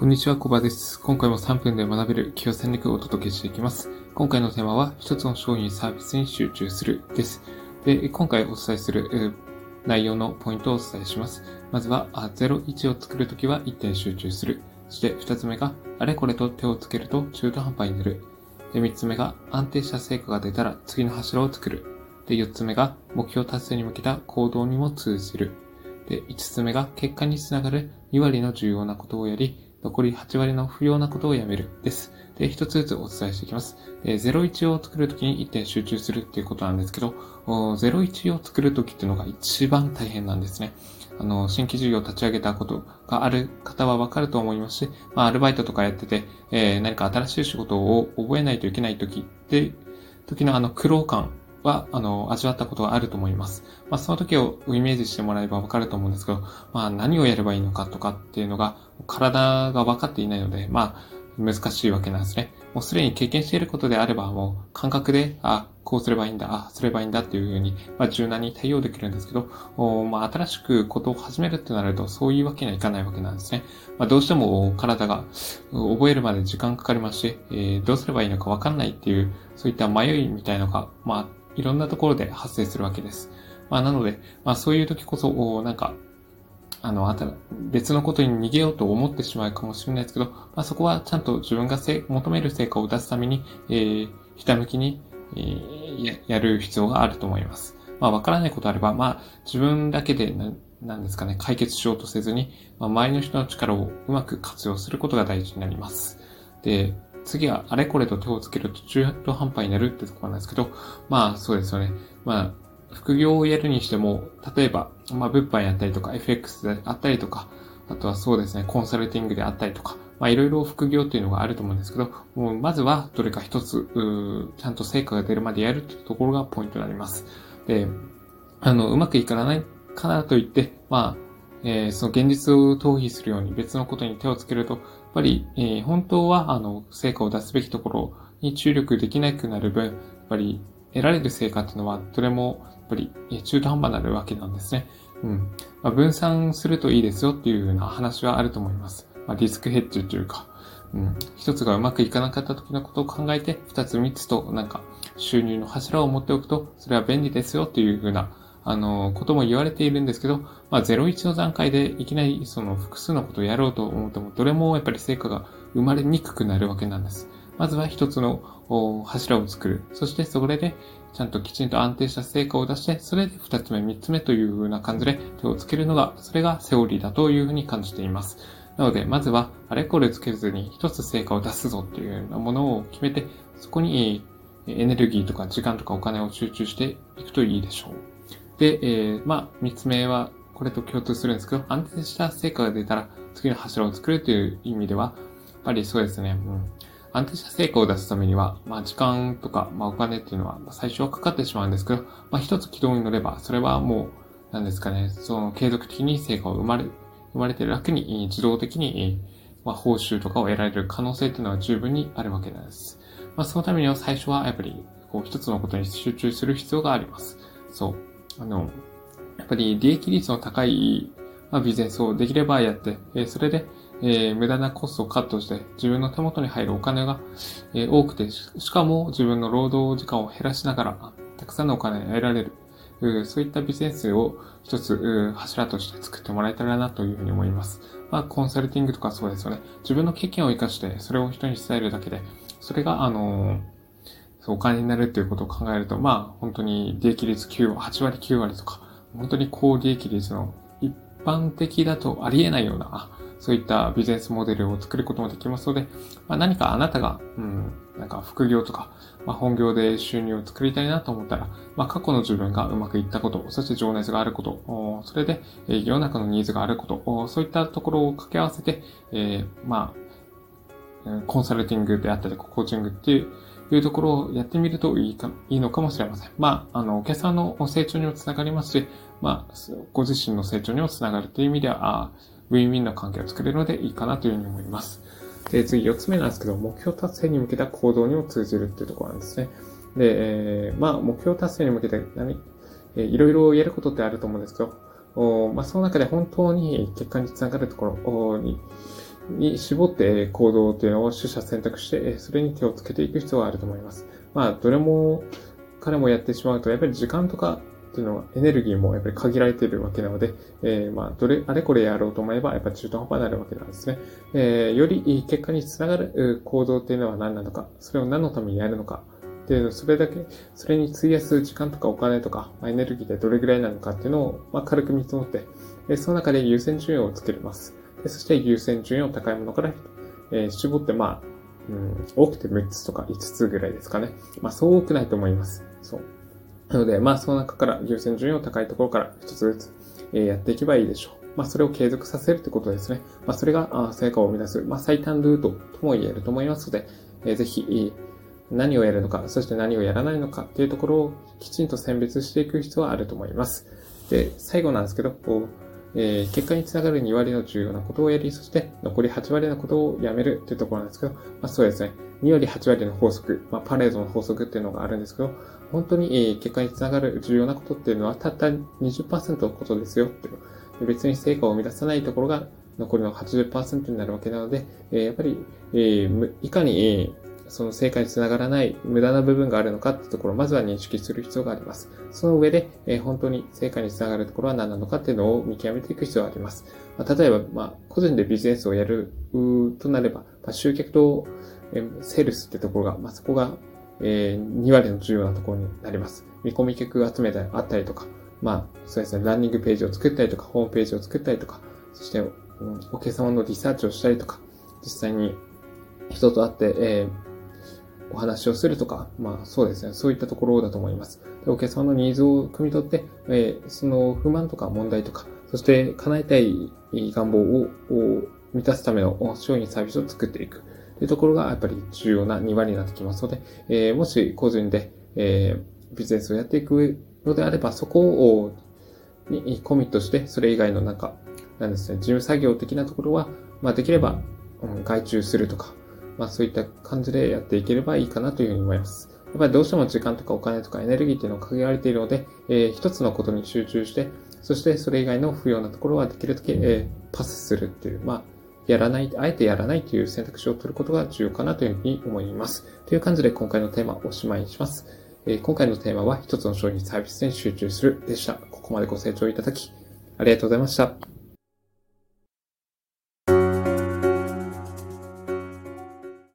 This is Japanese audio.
こんにちは、コバです。今回も3分で学べる企業戦略をお届けしていきます。今回のテーマは、一つの商品サービスに集中するです。で、今回お伝えする内容のポイントをお伝えします。まずは、01を作るときは1点集中する。そして2つ目が、あれこれと手をつけると中途半端になる。で、3つ目が、安定した成果が出たら次の柱を作る。で、4つ目が、目標達成に向けた行動にも通じる。で、5つ目が、結果につながる2割の重要なことをやり、残り8割の不要なことをやめるです。で、一つずつお伝えしていきます。で、01を作るときに1点集中するっていうことなんですけど、01を作るときっていうのが一番大変なんですね。あの、新規事業を立ち上げたことがある方はわかると思いますし、まあ、アルバイトとかやってて、えー、何か新しい仕事を覚えないといけないときって、時のあの苦労感は、あの、味わったことがあると思います。まあ、その時をイメージしてもらえばわかると思うんですけど、まあ、何をやればいいのかとかっていうのが、体が分かっていないので、まあ、難しいわけなんですね。もうすでに経験していることであれば、もう感覚で、あ、こうすればいいんだ、あ、すればいいんだっていうふうに、まあ、柔軟に対応できるんですけど、おまあ、新しくことを始めるってなると、そういうわけにはいかないわけなんですね。まあ、どうしても体が覚えるまで時間かかりますし、えー、どうすればいいのかわかんないっていう、そういった迷いみたいのが、まあ、いろんなところで発生するわけです。まあ、なので、まあ、そういう時こそ、なんか、あの、別のことに逃げようと思ってしまうかもしれないですけど、まあ、そこはちゃんと自分が求める成果を出すために、えー、ひたむきに、えー、ややる必要があると思います。まあ、わからないことあれば、まあ、自分だけでな、なんですかね、解決しようとせずに、まあ、周りの人の力をうまく活用することが大事になります。で、次はあれこれと手をつけると中途半端になるってとこなんですけど、まあそうですよね。まあ、副業をやるにしても、例えば、まあ物販やったりとか、FX であったりとか、あとはそうですね、コンサルティングであったりとか、まあいろいろ副業っていうのがあると思うんですけど、もうまずはどれか一つ、ちゃんと成果が出るまでやるっていうところがポイントになります。で、あの、うまくいかないかなといって、まあ、えー、その現実を逃避するように別のことに手をつけると、っぱり、えー、本当は、あの、成果を出すべきところに注力できなくなる分、やっぱり、得られる成果っていうのは、どれも、やっぱり、中途半端になるわけなんですね。うん。まあ、分散するといいですよっていうような話はあると思います。まあ、リスクヘッジというか、うん。一つがうまくいかなかった時のことを考えて、二つ三つと、なんか、収入の柱を持っておくと、それは便利ですよっていうふうな、あの、ことも言われているんですけど、まあ、01の段階でいきなりその複数のことをやろうと思っても、どれもやっぱり成果が生まれにくくなるわけなんです。まずは一つの柱を作る。そしてそれでちゃんときちんと安定した成果を出して、それで二つ目、三つ目という風な感じで手をつけるのが、それがセオリーだというふうに感じています。なので、まずはあれこれつけずに一つ成果を出すぞっていうようなものを決めて、そこにエネルギーとか時間とかお金を集中していくといいでしょう。で、えー、まあ、三つ目は、これと共通するんですけど、安定した成果が出たら、次の柱を作るという意味では、やっぱりそうですね、うん。安定した成果を出すためには、まあ、時間とか、まあ、お金っていうのは、最初はかかってしまうんですけど、まあ、一つ軌道に乗れば、それはもう、なんですかね、その継続的に成果を生まれ、生まれてる楽に、自動的に、まあ、報酬とかを得られる可能性っていうのは十分にあるわけなんです。まあ、そのためには最初はやっぱり、こう、一つのことに集中する必要があります。そう。あの、やっぱり利益率の高い、ま、ビジネスをできればやって、え、それで、え、無駄なコストをカットして、自分の手元に入るお金が、え、多くて、しかも自分の労働時間を減らしながら、たくさんのお金を得られる。そういったビジネスを一つ柱として作ってもらえたらなというふうに思います。まあ、コンサルティングとかそうですよね。自分の経験を活かして、それを人に伝えるだけで、それが、あのー、お金になるっていうことを考えると、まあ、本当に利益率9、8割9割とか、本当に高利益率の一般的だとありえないような、そういったビジネスモデルを作ることもできますので、まあ、何かあなたが、うん、なんか副業とか、まあ、本業で収入を作りたいなと思ったら、まあ、過去の自分がうまくいったこと、そして情熱があること、それで、え世の中のニーズがあること、そういったところを掛け合わせて、えー、まあ、コンサルティングであったり、コーチングっていう、というところをやってみるといいか、いいのかもしれません。まあ、あの、お客さんの成長にもつながりますし、まあ、ご自身の成長にもつながるという意味では、あウィンウィンの関係を作れるのでいいかなというふうに思います。で、次、四つ目なんですけど、目標達成に向けた行動にも通じるっていうところなんですね。で、えー、まあ、目標達成に向けて何、えー、いろいろやることってあると思うんですけど、おまあ、その中で本当に結果につながるところに、に絞って行動というのを取捨選択して、それに手をつけていく必要があると思います。まあ、どれも、彼もやってしまうと、やっぱり時間とかっていうのは、エネルギーもやっぱり限られているわけなので、えー、まあ、どれ、あれこれやろうと思えば、やっぱり中途半端になるわけなんですね。えー、より結果につながる行動っていうのは何なのか、それを何のためにやるのか、っていうのそれだけ、それに費やす時間とかお金とか、まあ、エネルギーでどれぐらいなのかっていうのを、まあ、軽く見積もって、え、その中で優先順位をつけます。でそして優先順位を高いものから、えー、絞って、まあ、うん、多くて6つとか5つぐらいですかね。まあ、そう多くないと思います。そう。なので、まあ、その中から優先順位を高いところから一つずつ、えやっていけばいいでしょう。まあ、それを継続させるってことですね。まあ、それが、あ成果を生み出す、まあ、最短ルートとも言えると思いますので、えー、ぜひ、何をやるのか、そして何をやらないのかっていうところをきちんと選別していく必要はあると思います。で、最後なんですけど、こう、えー、結果につながる2割の重要なことをやり、そして残り8割のことをやめるというところなんですけど、まあ、そうですね。2割8割の法則、まあ、パレードの法則っていうのがあるんですけど、本当に、えー、結果につながる重要なことっていうのはたった20%のことですよっていう。別に成果を生み出さないところが残りの80%になるわけなので、えー、やっぱり、えー、いかに、えーその成果につながらない無駄な部分があるのかってところをまずは認識する必要があります。その上で、えー、本当に成果につながるところは何なのかっていうのを見極めていく必要があります。まあ、例えば、まあ、個人でビジネスをやるとなれば、まあ、集客と、えー、セールスってところが、まあ、そこが、えー、2割の重要なところになります。見込み客集めたりあったりとか、まあ、そうですね、ランニングページを作ったりとか、ホームページを作ったりとか、そして、うん、お客様のリサーチをしたりとか、実際に人と会って、えー話をするとか、まあそうですね、そういったところだと思います。でお客様のニーズを汲み取って、えー、その不満とか問題とか、そして叶えたい願望を満たすための商品サービスを作っていくというところがやっぱり重要な2割になってきますので、えー、もし個人で、えー、ビジネスをやっていくのであれば、そこをにコミットして、それ以外のなんか、なんですね、事務作業的なところは、まあできれば、うん、外注するとか、まあそういった感じでやっていければいいかなというふうに思います。やっぱりどうしても時間とかお金とかエネルギーっていうのが限られているので、えー、一つのことに集中して、そしてそれ以外の不要なところはできるだけ、えー、パスするっていう、まあ、やらない、あえてやらないという選択肢を取ることが重要かなというふうに思います。という感じで今回のテーマをおしまいにします。えー、今回のテーマは一つの商品サービスに集中するでした。ここまでご清聴いただき、ありがとうございました。